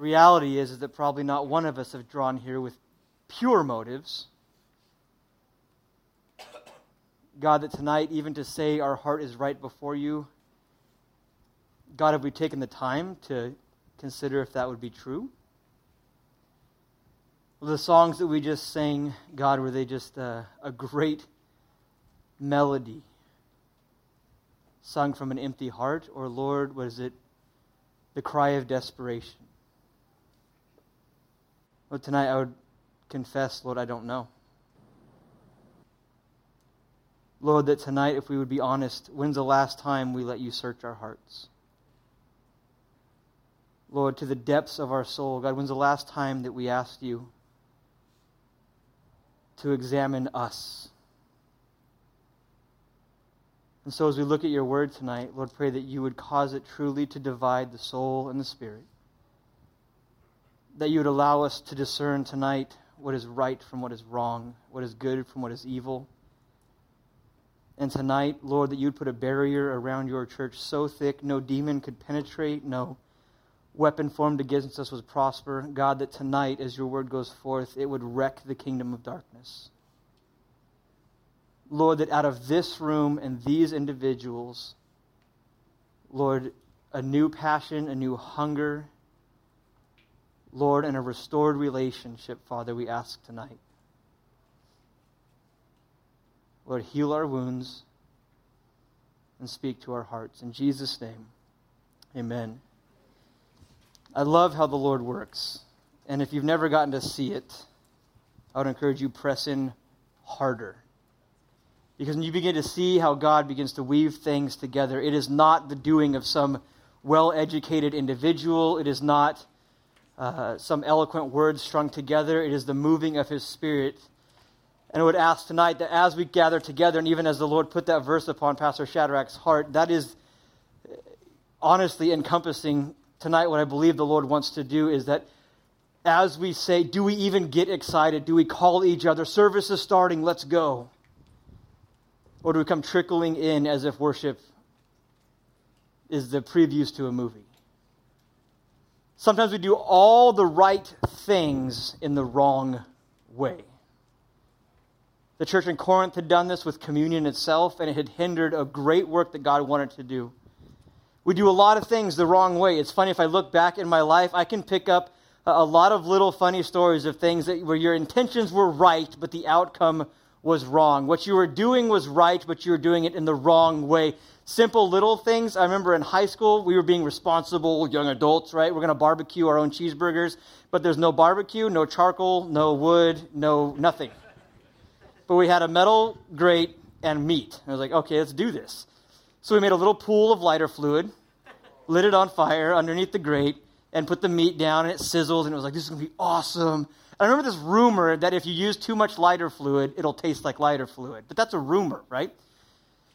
reality is, is that probably not one of us have drawn here with pure motives. God, that tonight, even to say our heart is right before you, God, have we taken the time to consider if that would be true? The songs that we just sang, God, were they just a great melody sung from an empty heart? Or, Lord, was it the cry of desperation? Well, tonight I would confess, Lord, I don't know. Lord, that tonight, if we would be honest, when's the last time we let you search our hearts? Lord, to the depths of our soul, God, when's the last time that we asked you to examine us? And so, as we look at your word tonight, Lord, pray that you would cause it truly to divide the soul and the spirit. That you would allow us to discern tonight what is right from what is wrong, what is good from what is evil. And tonight, Lord, that you'd put a barrier around your church so thick no demon could penetrate, no weapon formed against us would prosper. God, that tonight, as your word goes forth, it would wreck the kingdom of darkness. Lord, that out of this room and these individuals, Lord, a new passion, a new hunger, Lord, and a restored relationship, Father, we ask tonight. Lord, heal our wounds and speak to our hearts. In Jesus' name, amen. I love how the Lord works. And if you've never gotten to see it, I would encourage you press in harder. Because when you begin to see how God begins to weave things together, it is not the doing of some well educated individual, it is not uh, some eloquent words strung together, it is the moving of His Spirit. And I would ask tonight that as we gather together, and even as the Lord put that verse upon Pastor Shadrach's heart, that is honestly encompassing tonight what I believe the Lord wants to do is that as we say, do we even get excited? Do we call each other, service is starting, let's go? Or do we come trickling in as if worship is the previews to a movie? Sometimes we do all the right things in the wrong way. The church in Corinth had done this with communion itself, and it had hindered a great work that God wanted to do. We do a lot of things the wrong way. It's funny, if I look back in my life, I can pick up a lot of little funny stories of things that, where your intentions were right, but the outcome was wrong. What you were doing was right, but you were doing it in the wrong way. Simple little things. I remember in high school, we were being responsible young adults, right? We're going to barbecue our own cheeseburgers, but there's no barbecue, no charcoal, no wood, no nothing. But we had a metal grate and meat. I was like, okay, let's do this. So we made a little pool of lighter fluid, lit it on fire underneath the grate, and put the meat down, and it sizzled, and it was like, this is going to be awesome. I remember this rumor that if you use too much lighter fluid, it'll taste like lighter fluid. But that's a rumor, right?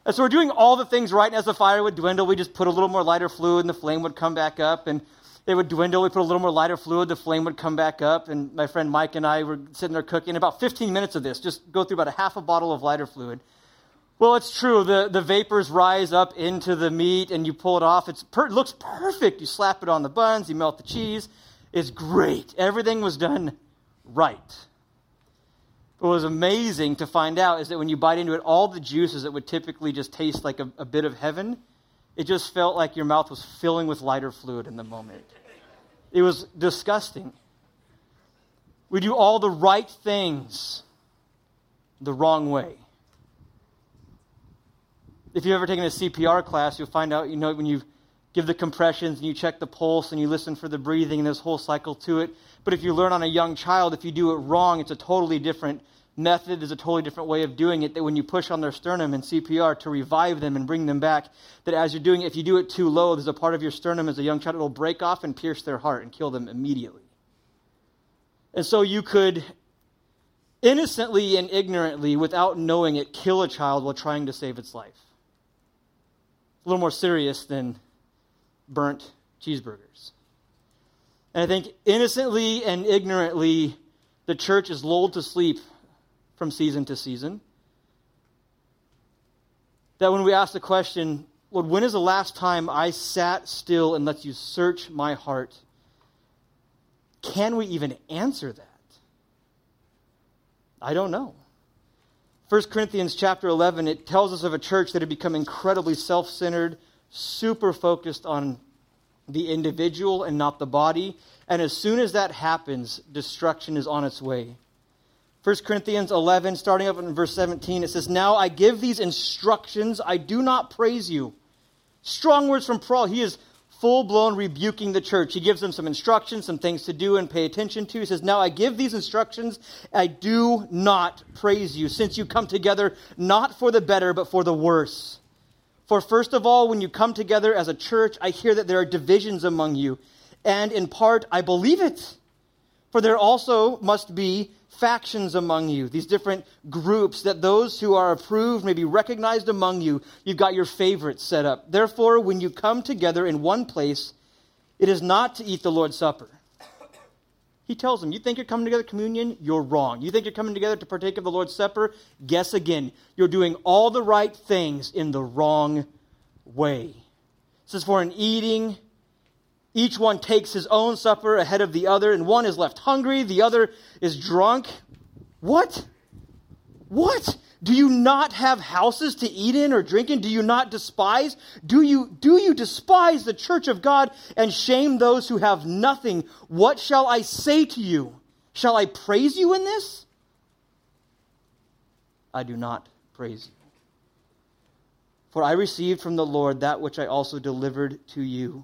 And so we're doing all the things right, and as the fire would dwindle, we just put a little more lighter fluid, and the flame would come back up, and it would dwindle. We put a little more lighter fluid, the flame would come back up, and my friend Mike and I were sitting there cooking. About 15 minutes of this, just go through about a half a bottle of lighter fluid. Well, it's true. The, the vapors rise up into the meat, and you pull it off. It's per- it looks perfect. You slap it on the buns, you melt the cheese. It's great. Everything was done right. What was amazing to find out is that when you bite into it, all the juices that would typically just taste like a, a bit of heaven, it just felt like your mouth was filling with lighter fluid in the moment. It was disgusting. We do all the right things the wrong way. If you've ever taken a CPR class, you'll find out, you know, when you give the compressions and you check the pulse and you listen for the breathing and this whole cycle to it, but if you learn on a young child, if you do it wrong, it's a totally different method, is a totally different way of doing it. That when you push on their sternum in CPR to revive them and bring them back, that as you're doing it, if you do it too low, there's a part of your sternum as a young child, it'll break off and pierce their heart and kill them immediately. And so you could innocently and ignorantly, without knowing it, kill a child while trying to save its life. A little more serious than burnt cheeseburgers. And I think innocently and ignorantly, the church is lulled to sleep from season to season. That when we ask the question, Lord, when is the last time I sat still and let you search my heart? can we even answer that? I don't know. 1 Corinthians chapter 11, it tells us of a church that had become incredibly self centered, super focused on the individual and not the body. And as soon as that happens, destruction is on its way. 1 Corinthians 11, starting up in verse 17, it says, Now I give these instructions, I do not praise you. Strong words from Paul. He is full blown rebuking the church. He gives them some instructions, some things to do and pay attention to. He says, Now I give these instructions, I do not praise you, since you come together not for the better, but for the worse. For first of all, when you come together as a church, I hear that there are divisions among you. And in part, I believe it. For there also must be factions among you, these different groups, that those who are approved may be recognized among you. You've got your favorites set up. Therefore, when you come together in one place, it is not to eat the Lord's Supper. He tells them, You think you're coming together communion? You're wrong. You think you're coming together to partake of the Lord's Supper? Guess again. You're doing all the right things in the wrong way. It says, For in eating, each one takes his own supper ahead of the other, and one is left hungry, the other is drunk. What? What? Do you not have houses to eat in or drink in? Do you not despise? Do you, do you despise the church of God and shame those who have nothing? What shall I say to you? Shall I praise you in this? I do not praise you. For I received from the Lord that which I also delivered to you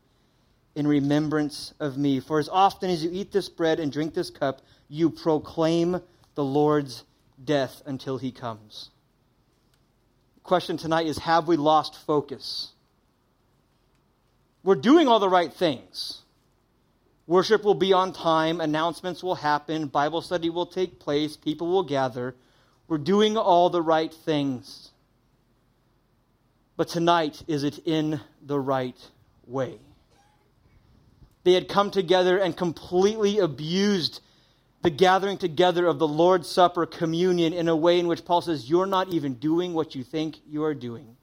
in remembrance of me. For as often as you eat this bread and drink this cup, you proclaim the Lord's death until he comes. The question tonight is Have we lost focus? We're doing all the right things. Worship will be on time, announcements will happen, Bible study will take place, people will gather. We're doing all the right things. But tonight, is it in the right way? They had come together and completely abused the gathering together of the Lord's Supper communion in a way in which Paul says, You're not even doing what you think you are doing.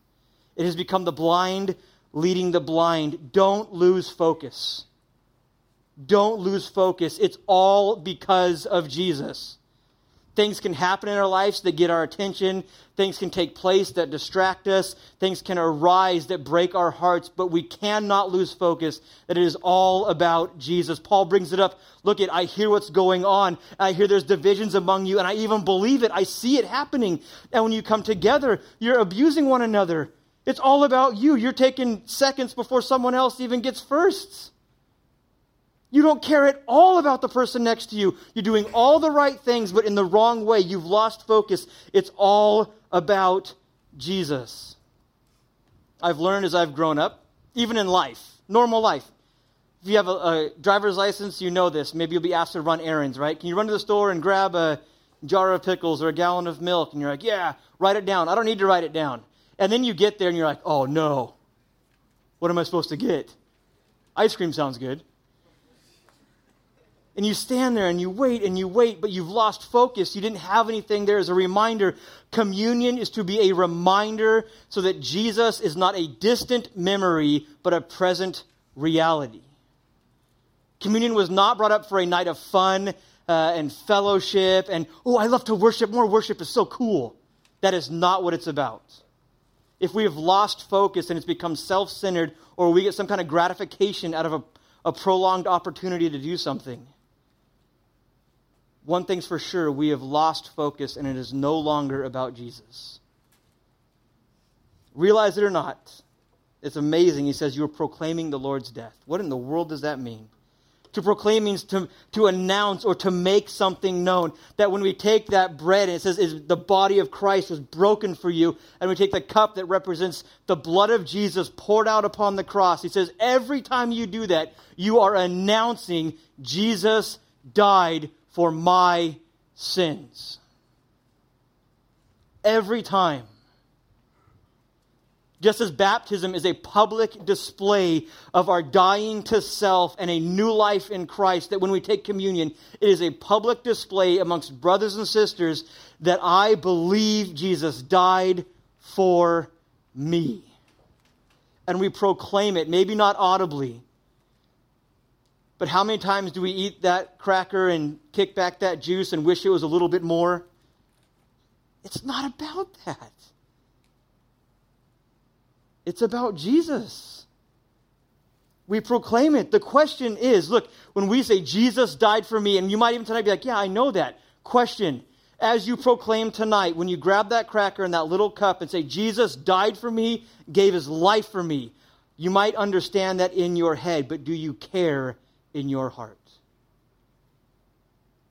It has become the blind leading the blind. Don't lose focus. Don't lose focus. It's all because of Jesus. Things can happen in our lives that get our attention. Things can take place that distract us. Things can arise that break our hearts, but we cannot lose focus that it is all about Jesus. Paul brings it up. Look at, I hear what's going on. I hear there's divisions among you, and I even believe it. I see it happening. And when you come together, you're abusing one another. It's all about you. You're taking seconds before someone else even gets firsts. You don't care at all about the person next to you. You're doing all the right things, but in the wrong way. You've lost focus. It's all about Jesus. I've learned as I've grown up, even in life, normal life. If you have a, a, driver's license, you know this. Maybe you'll be asked to run errands, right? Can you run to the store and grab a jar of pickles or a gallon of milk? And you're like, yeah, write it down. I don't need to write it down. And then you get there and you're like, oh no. What am I supposed to get? Ice cream sounds good. And you stand there and you wait and you wait, but you've lost focus. You didn't have anything there as a reminder. Communion is to be a reminder so that Jesus is not a distant memory, but a present reality. Communion was not brought up for a night of fun uh, and fellowship and, oh, I love to worship. More worship is so cool. That is not what it's about. If we have lost focus and it's become self centered, or we get some kind of gratification out of a, a prolonged opportunity to do something, one thing's for sure we have lost focus and it is no longer about Jesus. Realize it or not, it's amazing. He says, You're proclaiming the Lord's death. What in the world does that mean? To proclaim means to, to announce or to make something known. That when we take that bread, and it says is the body of Christ was broken for you, and we take the cup that represents the blood of Jesus poured out upon the cross, he says, every time you do that, you are announcing Jesus died for my sins. every time. Just as baptism is a public display of our dying to self and a new life in Christ, that when we take communion, it is a public display amongst brothers and sisters that I believe Jesus died for me. And we proclaim it, maybe not audibly, but how many times do we eat that cracker and kick back that juice and wish it was a little bit more? It's not about that. It's about Jesus. We proclaim it. The question is look, when we say Jesus died for me, and you might even tonight be like, yeah, I know that. Question as you proclaim tonight, when you grab that cracker and that little cup and say, Jesus died for me, gave his life for me, you might understand that in your head, but do you care in your heart?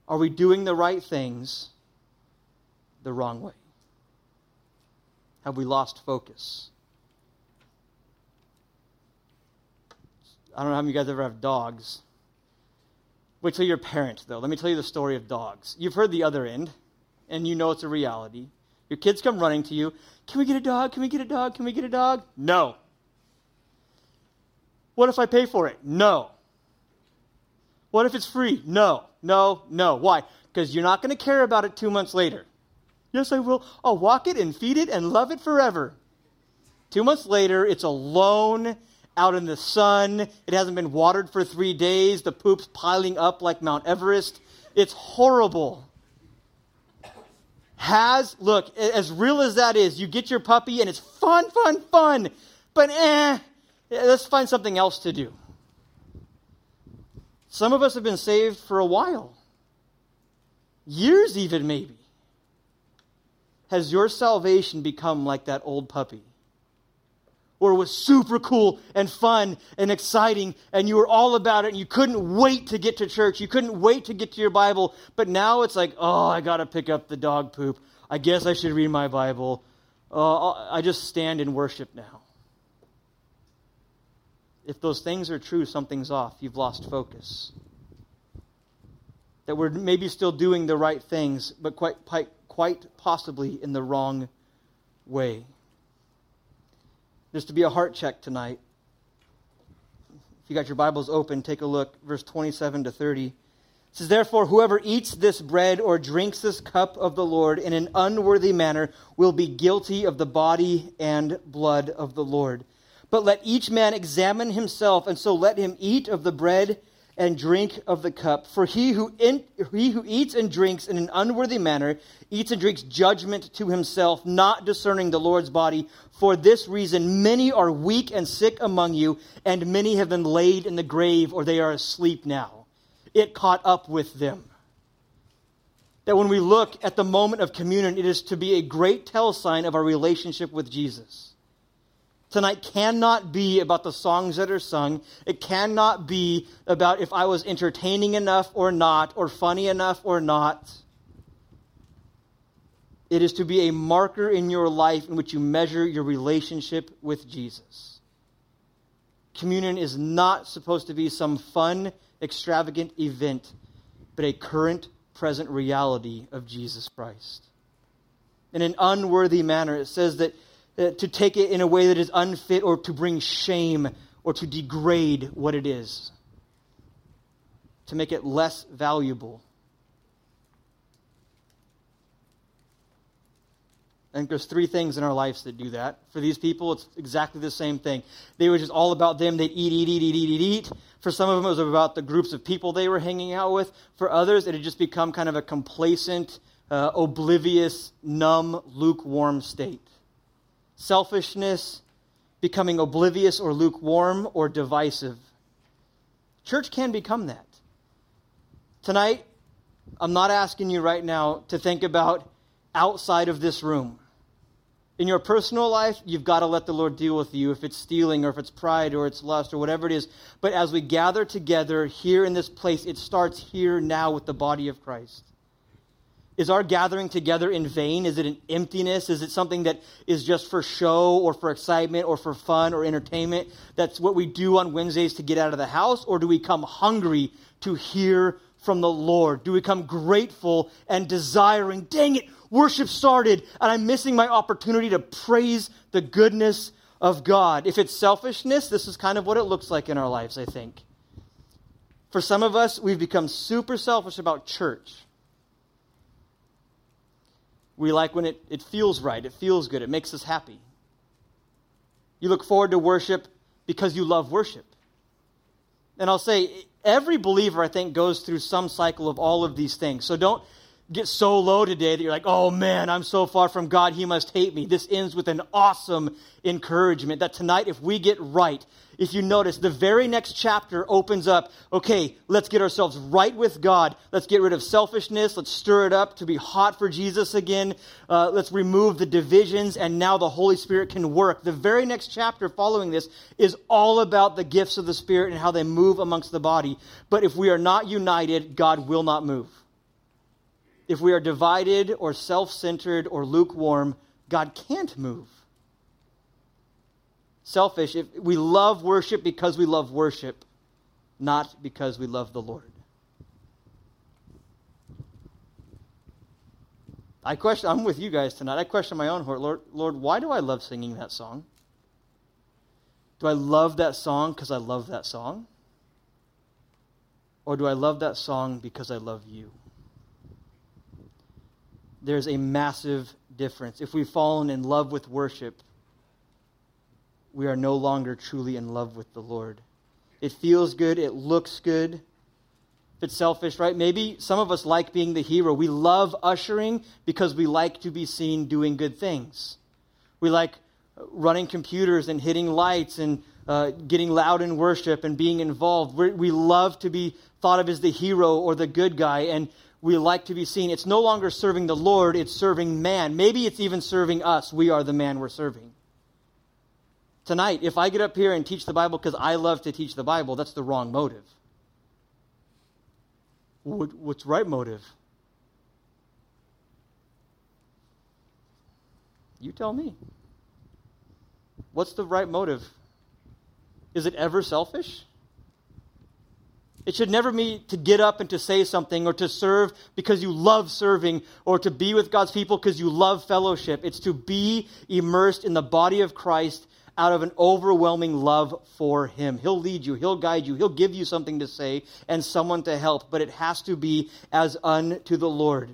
Are we doing the right things the wrong way? Have we lost focus? I don't know how many of you guys ever have dogs. Wait till you're a parent, though. Let me tell you the story of dogs. You've heard the other end, and you know it's a reality. Your kids come running to you. Can we get a dog? Can we get a dog? Can we get a dog? No. What if I pay for it? No. What if it's free? No, no, no. Why? Because you're not going to care about it two months later. Yes, I will. I'll walk it and feed it and love it forever. Two months later, it's alone out in the sun. It hasn't been watered for three days. The poop's piling up like Mount Everest. It's horrible. Has, look, as real as that is, you get your puppy and it's fun, fun, fun. But eh, let's find something else to do. Some of us have been saved for a while, years even, maybe. Has your salvation become like that old puppy? Or it was super cool and fun and exciting, and you were all about it, and you couldn't wait to get to church. You couldn't wait to get to your Bible. But now it's like, oh, I got to pick up the dog poop. I guess I should read my Bible. Uh, I just stand and worship now. If those things are true, something's off. You've lost focus. That we're maybe still doing the right things, but quite, quite, possibly in the wrong way. There's to be a heart check tonight. If you got your Bibles open, take a look, verse 27 to 30. It says, Therefore, whoever eats this bread or drinks this cup of the Lord in an unworthy manner will be guilty of the body and blood of the Lord. But let each man examine himself, and so let him eat of the bread and drink of the cup. For he who, in, he who eats and drinks in an unworthy manner eats and drinks judgment to himself, not discerning the Lord's body. For this reason, many are weak and sick among you, and many have been laid in the grave, or they are asleep now. It caught up with them. That when we look at the moment of communion, it is to be a great tell sign of our relationship with Jesus tonight cannot be about the songs that are sung. It cannot be about if I was entertaining enough or not, or funny enough or not. It is to be a marker in your life in which you measure your relationship with Jesus. Communion is not supposed to be some fun, extravagant event, but a current, present reality of Jesus Christ. In an unworthy manner, it says that uh, to take it in a way that is unfit or to bring shame or to degrade what it is, to make it less valuable. I think there's three things in our lives that do that. For these people, it's exactly the same thing. They were just all about them. They'd eat, eat, eat, eat, eat, eat, eat. For some of them, it was about the groups of people they were hanging out with. For others, it had just become kind of a complacent, uh, oblivious, numb, lukewarm state selfishness, becoming oblivious or lukewarm or divisive. Church can become that. Tonight, I'm not asking you right now to think about outside of this room. In your personal life, you've got to let the Lord deal with you if it's stealing or if it's pride or it's lust or whatever it is. But as we gather together here in this place, it starts here now with the body of Christ. Is our gathering together in vain? Is it an emptiness? Is it something that is just for show or for excitement or for fun or entertainment? That's what we do on Wednesdays to get out of the house? Or do we come hungry to hear from the Lord? Do we come grateful and desiring, dang it, worship started and I'm missing my opportunity to praise the goodness of God? If it's selfishness, this is kind of what it looks like in our lives, I think. For some of us, we've become super selfish about church. We like when it, it feels right, it feels good, it makes us happy. You look forward to worship because you love worship. And I'll say, every believer, I think, goes through some cycle of all of these things. So don't get so low today that you're like, oh man, I'm so far from God, he must hate me. This ends with an awesome encouragement that tonight, if we get right, if you notice, the very next chapter opens up, okay, let's get ourselves right with God. Let's get rid of selfishness. Let's stir it up to be hot for Jesus again. Uh, let's remove the divisions, and now the Holy Spirit can work. The very next chapter following this is all about the gifts of the Spirit and how they move amongst the body. But if we are not united, God will not move. If we are divided or self centered or lukewarm, God can't move. Selfish, if we love worship because we love worship, not because we love the Lord. I question, I'm with you guys tonight. I question my own heart. Lord, Lord, why do I love singing that song? Do I love that song because I love that song? Or do I love that song because I love you? there's a massive difference. If we've fallen in love with worship, we are no longer truly in love with the Lord. It feels good, it looks good. If it's selfish, right? Maybe some of us like being the hero. We love ushering because we like to be seen doing good things. We like running computers and hitting lights and uh, getting loud in worship and being involved. We're, we love to be thought of as the hero or the good guy. And we like to be seen. It's no longer serving the Lord, it's serving man. Maybe it's even serving us. We are the man we're serving. Tonight, if I get up here and teach the Bible because I love to teach the Bible, that's the wrong motive. What's right motive? You tell me. What's the right motive? Is it ever selfish? It should never be to get up and to say something or to serve because you love serving or to be with God's people because you love fellowship. It's to be immersed in the body of Christ out of an overwhelming love for Him. He'll lead you, He'll guide you, He'll give you something to say and someone to help, but it has to be as unto the Lord.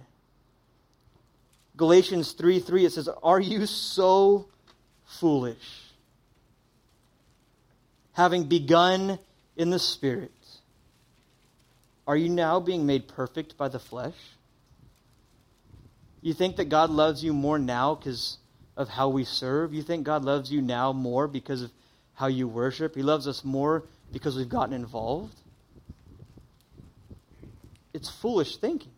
Galatians 3 3, it says, Are you so foolish? Having begun in the Spirit are you now being made perfect by the flesh? You think that God loves you more now because of how we serve? You think God loves you now more because of how you worship? He loves us more because we've gotten involved? It's foolish thinking.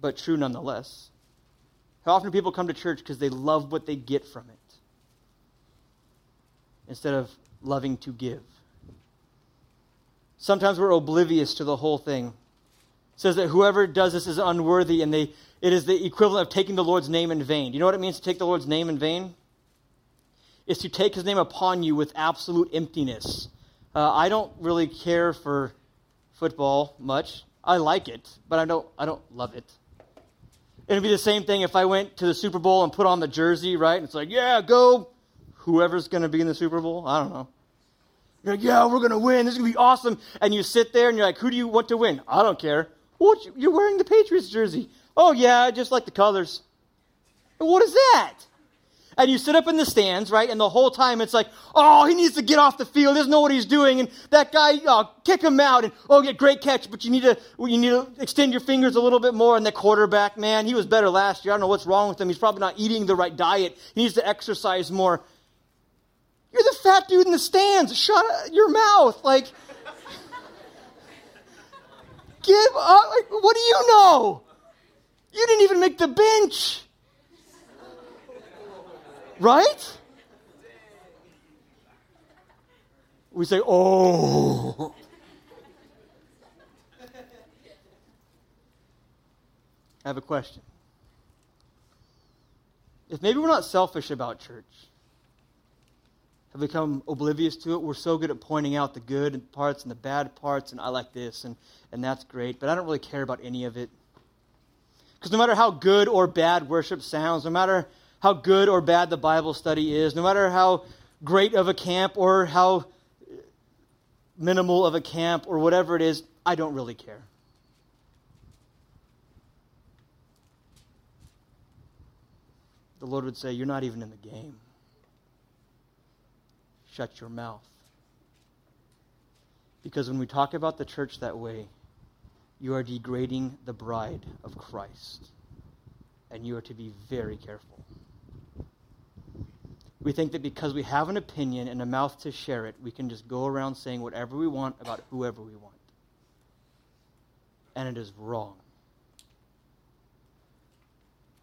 But true nonetheless. How often people come to church because they love what they get from it instead of loving to give? Sometimes we're oblivious to the whole thing. It says that whoever does this is unworthy, and they, it is the equivalent of taking the Lord's name in vain. Do you know what it means to take the Lord's name in vain? It's to take his name upon you with absolute emptiness. Uh, I don't really care for football much. I like it, but I don't, I don't love it. It'd be the same thing if I went to the Super Bowl and put on the jersey, right? And it's like, yeah, go whoever's going to be in the Super Bowl. I don't know. You're like, yeah, we're going to win. This is going to be awesome. And you sit there and you're like, who do you want to win? I don't care. What? You're wearing the Patriots jersey. Oh, yeah, I just like the colors. What is that? And you sit up in the stands, right? And the whole time it's like, oh, he needs to get off the field. Doesn't know what he's doing. And that guy, oh, kick him out. And oh, get great catch, but you need to you need to extend your fingers a little bit more. And the quarterback, man, he was better last year. I don't know what's wrong with him. He's probably not eating the right diet. He needs to exercise more. You're the fat dude in the stands. Shut your mouth. Like, give up. Like, what do you know? You didn't even make the bench. Right? We say, oh. I have a question. If maybe we're not selfish about church, have become oblivious to it. We're so good at pointing out the good parts and the bad parts, and I like this, and, and that's great, but I don't really care about any of it. Because no matter how good or bad worship sounds, no matter how good or bad the Bible study is, no matter how great of a camp or how minimal of a camp or whatever it is, I don't really care. The Lord would say, You're not even in the game. Shut your mouth. Because when we talk about the church that way, you are degrading the bride of Christ. And you are to be very careful. We think that because we have an opinion and a mouth to share it, we can just go around saying whatever we want about whoever we want. And it is wrong.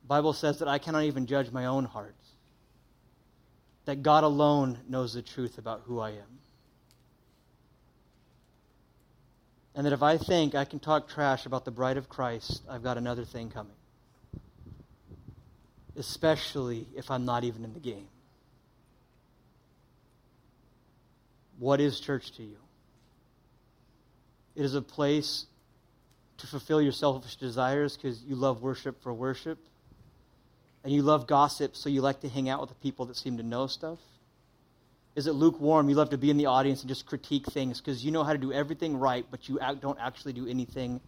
Bible says that I cannot even judge my own heart. That God alone knows the truth about who I am. And that if I think I can talk trash about the bride of Christ, I've got another thing coming. Especially if I'm not even in the game. What is church to you? It is a place to fulfill your selfish desires because you love worship for worship. And you love gossip, so you like to hang out with the people that seem to know stuff. Is it lukewarm? You love to be in the audience and just critique things because you know how to do everything right, but you don't actually do anything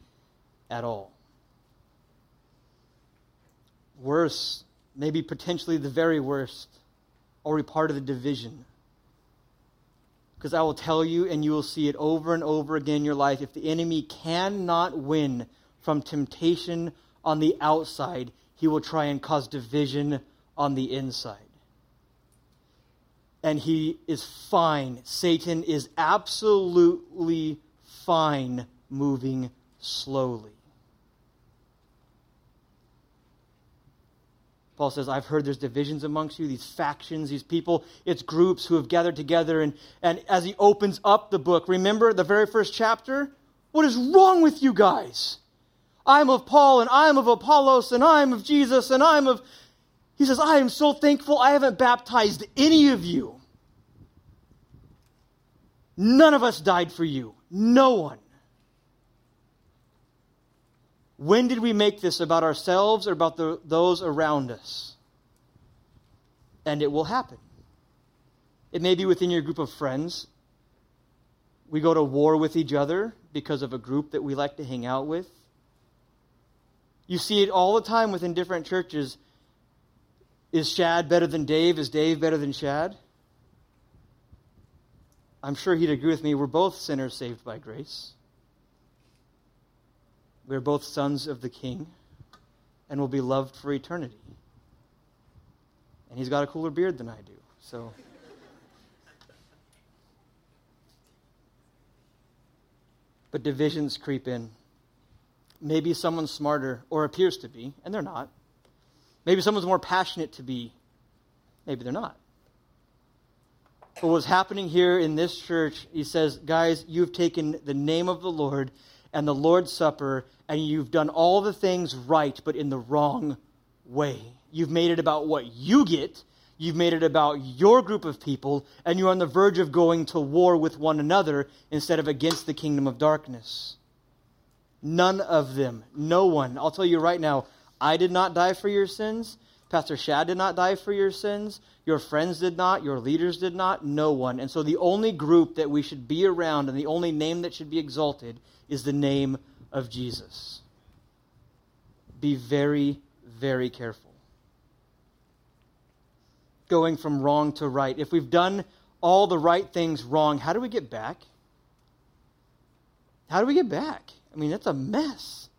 at all. Worse, maybe potentially the very worst, are we part of the division? Because I will tell you, and you will see it over and over again in your life, if the enemy cannot win from temptation on the outside, he will try and cause division on the inside. And he is fine. Satan is absolutely fine moving slowly. Paul says, I've heard there's divisions amongst you, these factions, these people. It's groups who have gathered together. And, and as he opens up the book, remember the very first chapter? What is wrong with you guys? I'm of Paul, and I'm of Apollos, and I'm of Jesus, and I'm of. He says, I am so thankful I haven't baptized any of you. None of us died for you. No one. When did we make this about ourselves or about the, those around us? And it will happen. It may be within your group of friends. We go to war with each other because of a group that we like to hang out with. You see it all the time within different churches. Is Shad better than Dave? Is Dave better than Shad? I'm sure he'd agree with me. We're both sinners saved by grace. We're both sons of the King and will be loved for eternity. And he's got a cooler beard than I do. So. but divisions creep in. Maybe someone's smarter, or appears to be, and they're not. Maybe someone's more passionate to be. Maybe they're not. But what's happening here in this church, he says, guys, you've taken the name of the Lord and the Lord's Supper, and you've done all the things right, but in the wrong way. You've made it about what you get, you've made it about your group of people, and you're on the verge of going to war with one another instead of against the kingdom of darkness. None of them, no one. I'll tell you right now, I did not die for your sins. Pastor Shad did not die for your sins. Your friends did not. Your leaders did not. No one. And so the only group that we should be around and the only name that should be exalted is the name of Jesus. Be very, very careful. Going from wrong to right. If we've done all the right things wrong, how do we get back? How do we get back? I mean, that's a mess.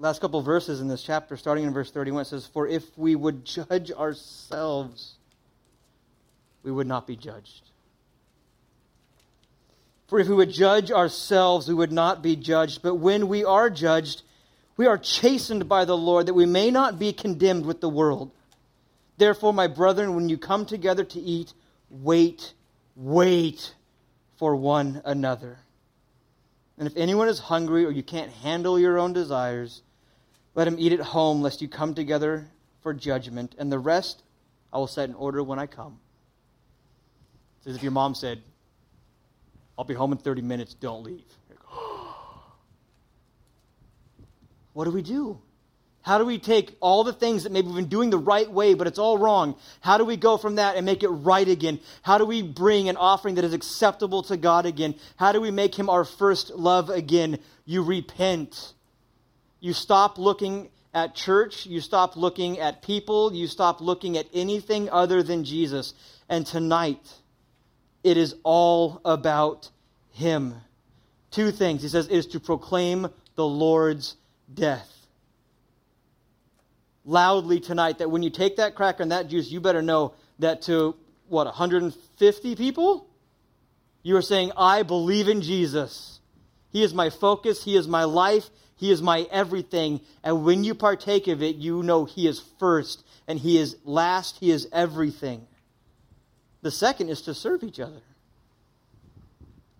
Last couple verses in this chapter, starting in verse 31, it says, For if we would judge ourselves, we would not be judged. For if we would judge ourselves, we would not be judged. But when we are judged, we are chastened by the Lord, that we may not be condemned with the world. Therefore, my brethren, when you come together to eat, wait, wait for one another. And if anyone is hungry or you can't handle your own desires, let him eat at home, lest you come together for judgment, and the rest I will set in order when I come. It's as if your mom said, I'll be home in 30 minutes, don't leave. what do we do? How do we take all the things that maybe we've been doing the right way, but it's all wrong? How do we go from that and make it right again? How do we bring an offering that is acceptable to God again? How do we make Him our first love again? You repent. You stop looking at church. You stop looking at people. You stop looking at anything other than Jesus. And tonight, it is all about Him. Two things. He says it is to proclaim the Lord's death loudly tonight that when you take that cracker and that juice, you better know that to, what, 150 people? You are saying, I believe in Jesus. He is my focus. He is my life. He is my everything. And when you partake of it, you know He is first and He is last. He is everything. The second is to serve each other.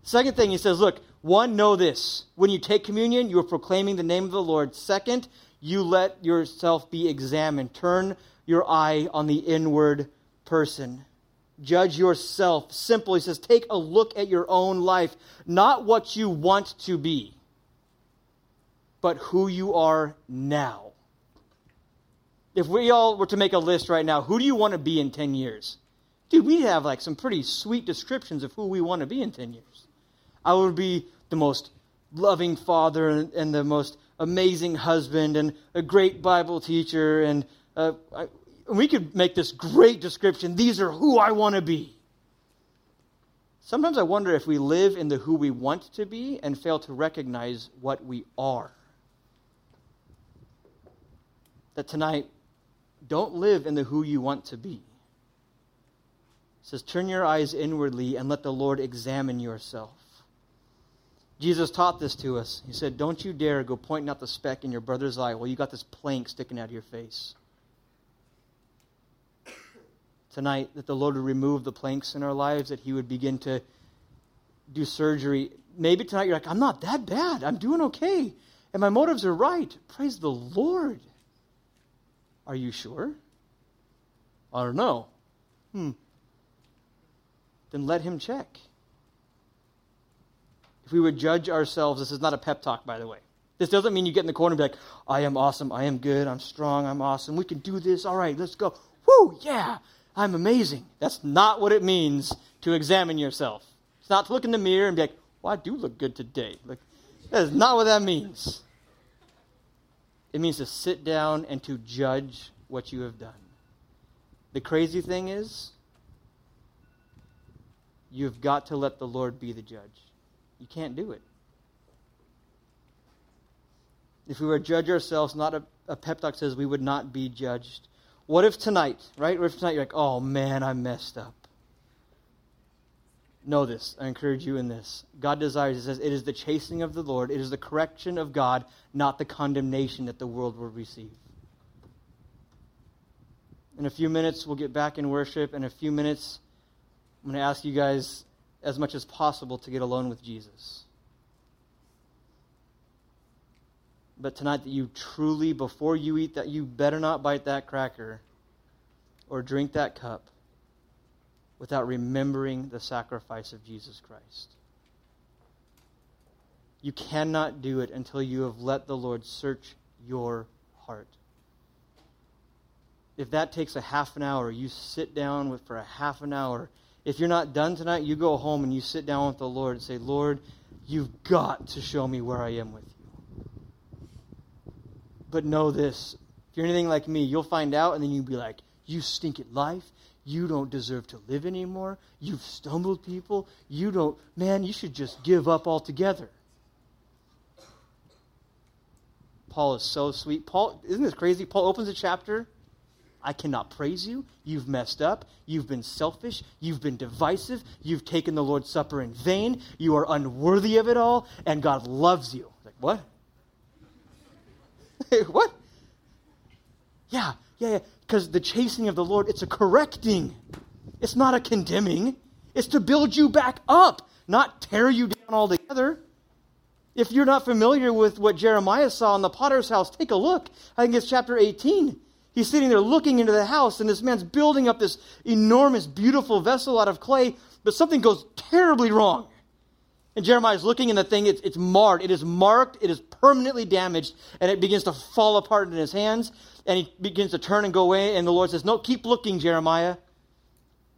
Second thing, he says, look, one, know this. When you take communion, you are proclaiming the name of the Lord. Second, you let yourself be examined. Turn your eye on the inward person. Judge yourself. Simply says, take a look at your own life, not what you want to be, but who you are now. If we all were to make a list right now, who do you want to be in 10 years? Dude, we have like some pretty sweet descriptions of who we want to be in 10 years. I would be the most loving father and the most amazing husband and a great Bible teacher. And uh, I, we could make this great description. These are who I want to be. Sometimes I wonder if we live in the who we want to be and fail to recognize what we are. That tonight, don't live in the who you want to be. It says, Turn your eyes inwardly and let the Lord examine yourself. Jesus taught this to us. He said, Don't you dare go pointing out the speck in your brother's eye while you got this plank sticking out of your face. Tonight, that the Lord would remove the planks in our lives, that He would begin to do surgery. Maybe tonight you're like, I'm not that bad. I'm doing okay. And my motives are right. Praise the Lord. Are you sure? I don't know. Hmm. Then let Him check if we would judge ourselves, this is not a pep talk, by the way. This doesn't mean you get in the corner and be like, I am awesome, I am good, I'm strong, I'm awesome, we can do this, all right, let's go. Whoo, yeah, I'm amazing. That's not what it means to examine yourself. It's not to look in the mirror and be like, well, I do look good today. Like, that is not what that means. It means to sit down and to judge what you have done. The crazy thing is, you've got to let the Lord be the judge. You can't do it. If we were to judge ourselves, not a, a pep talk says we would not be judged. What if tonight, right? What if tonight you're like, oh man, I messed up? Know this. I encourage you in this. God desires, it says, it is the chastening of the Lord, it is the correction of God, not the condemnation that the world will receive. In a few minutes, we'll get back in worship. In a few minutes, I'm going to ask you guys as much as possible to get alone with Jesus. But tonight, that you truly, before you eat that, you better not bite that cracker or drink that cup without remembering the sacrifice of Jesus Christ. You cannot do it until you have let the Lord search your heart. If that takes a half an hour, you sit down with, for a half an hour if you're not done tonight, you go home and you sit down with the Lord and say, Lord, you've got to show me where I am with you. But know this if you're anything like me, you'll find out and then you'll be like, you stink at life. You don't deserve to live anymore. You've stumbled people. You don't, man, you should just give up altogether. Paul is so sweet. Paul, isn't this crazy? Paul opens a chapter I cannot praise you. You've messed up. You've been selfish. You've been divisive. You've taken the Lord's Supper in vain. You are unworthy of it all, and God loves you. Like, what? what? Yeah, yeah, yeah. Because the chasing of the Lord, it's a correcting. It's not a condemning. It's to build you back up, not tear you down altogether. If you're not familiar with what Jeremiah saw in the potter's house, take a look. I think it's chapter 18. He's sitting there looking into the house, and this man's building up this enormous, beautiful vessel out of clay, but something goes terribly wrong. And Jeremiah's looking, and the thing, it's, it's marred. It is marked, it is permanently damaged, and it begins to fall apart in his hands. And he begins to turn and go away, and the Lord says, No, keep looking, Jeremiah.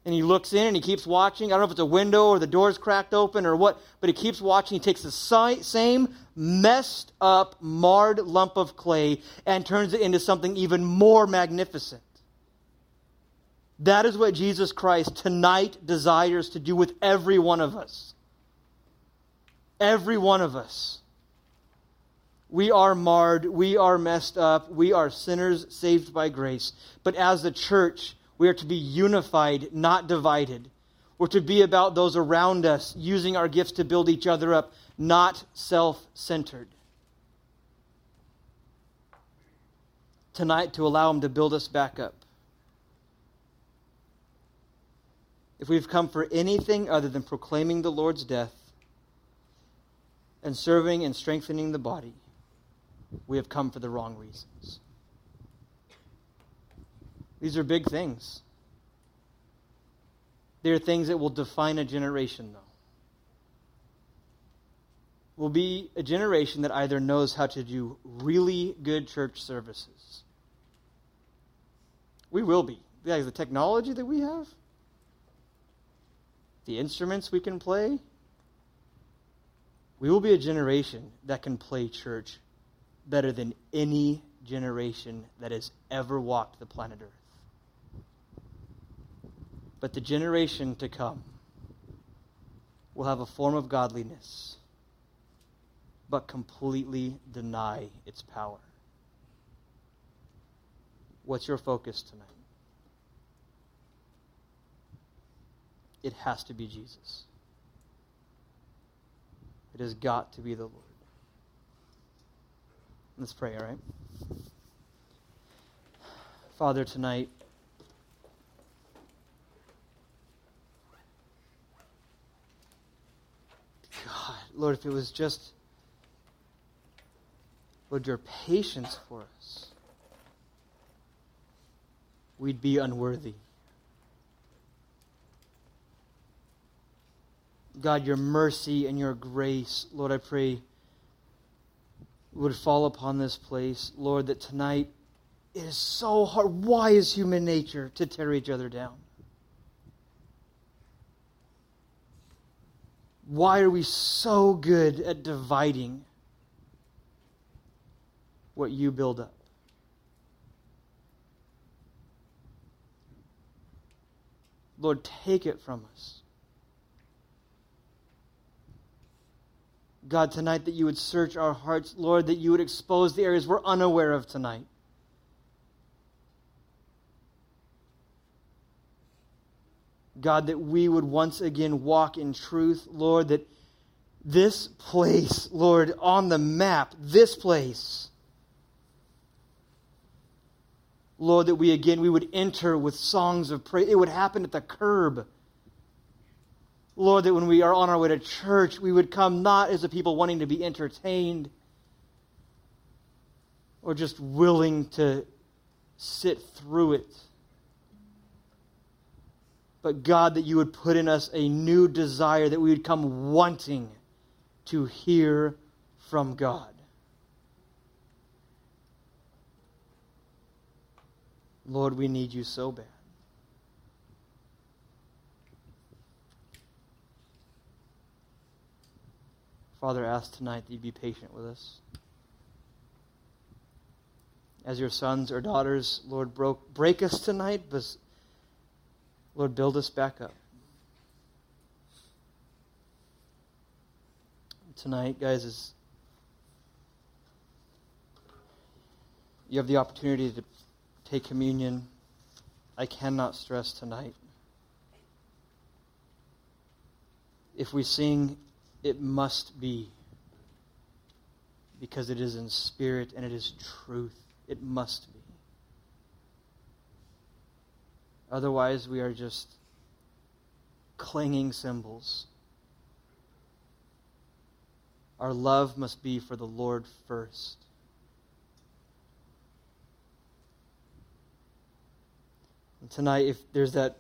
And he looks in and he keeps watching. I don't know if it's a window or the door's cracked open or what, but he keeps watching. He takes the same messed up, marred lump of clay and turns it into something even more magnificent. That is what Jesus Christ tonight desires to do with every one of us. Every one of us. We are marred. We are messed up. We are sinners saved by grace. But as the church, we are to be unified, not divided. We're to be about those around us, using our gifts to build each other up, not self centered. Tonight, to allow Him to build us back up. If we've come for anything other than proclaiming the Lord's death, and serving and strengthening the body, we have come for the wrong reasons. These are big things. They are things that will define a generation, though. Will be a generation that either knows how to do really good church services. We will be. The technology that we have, the instruments we can play, we will be a generation that can play church better than any generation that has ever walked the planet Earth. But the generation to come will have a form of godliness, but completely deny its power. What's your focus tonight? It has to be Jesus. It has got to be the Lord. Let's pray, all right? Father, tonight, God, Lord, if it was just, Lord, your patience for us, we'd be unworthy. God, your mercy and your grace, Lord, I pray would fall upon this place. Lord, that tonight it is so hard. Why is human nature to tear each other down? Why are we so good at dividing what you build up? Lord, take it from us. God, tonight that you would search our hearts, Lord, that you would expose the areas we're unaware of tonight. God, that we would once again walk in truth, Lord, that this place, Lord, on the map, this place, Lord, that we again, we would enter with songs of praise. It would happen at the curb. Lord, that when we are on our way to church, we would come not as a people wanting to be entertained or just willing to sit through it. But God, that you would put in us a new desire, that we would come wanting to hear from God. Lord, we need you so bad. Father, ask tonight that you be patient with us. As your sons or daughters, Lord, broke, break us tonight, but Lord, build us back up. Tonight, guys, is you have the opportunity to take communion. I cannot stress tonight. If we sing it must be because it is in spirit and it is truth. It must be. Otherwise, we are just clinging cymbals. Our love must be for the Lord first. And tonight, if there's that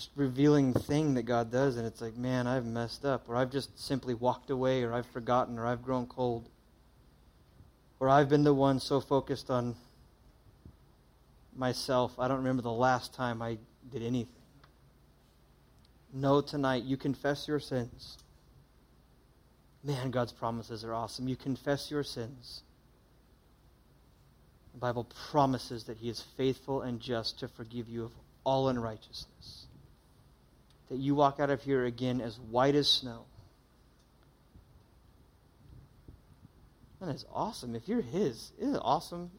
just revealing thing that God does, and it's like, man, I've messed up, or I've just simply walked away, or I've forgotten, or I've grown cold, or I've been the one so focused on myself, I don't remember the last time I did anything. No, tonight, you confess your sins. Man, God's promises are awesome. You confess your sins. The Bible promises that He is faithful and just to forgive you of all unrighteousness that you walk out of here again as white as snow. That is awesome. If you're His, it is awesome.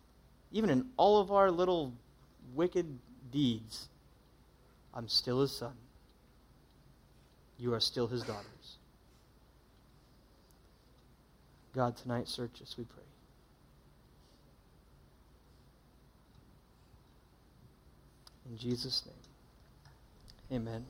Even in all of our little wicked deeds, I'm still His son. You are still His daughters. God, tonight, search us, we pray. In Jesus' name, amen.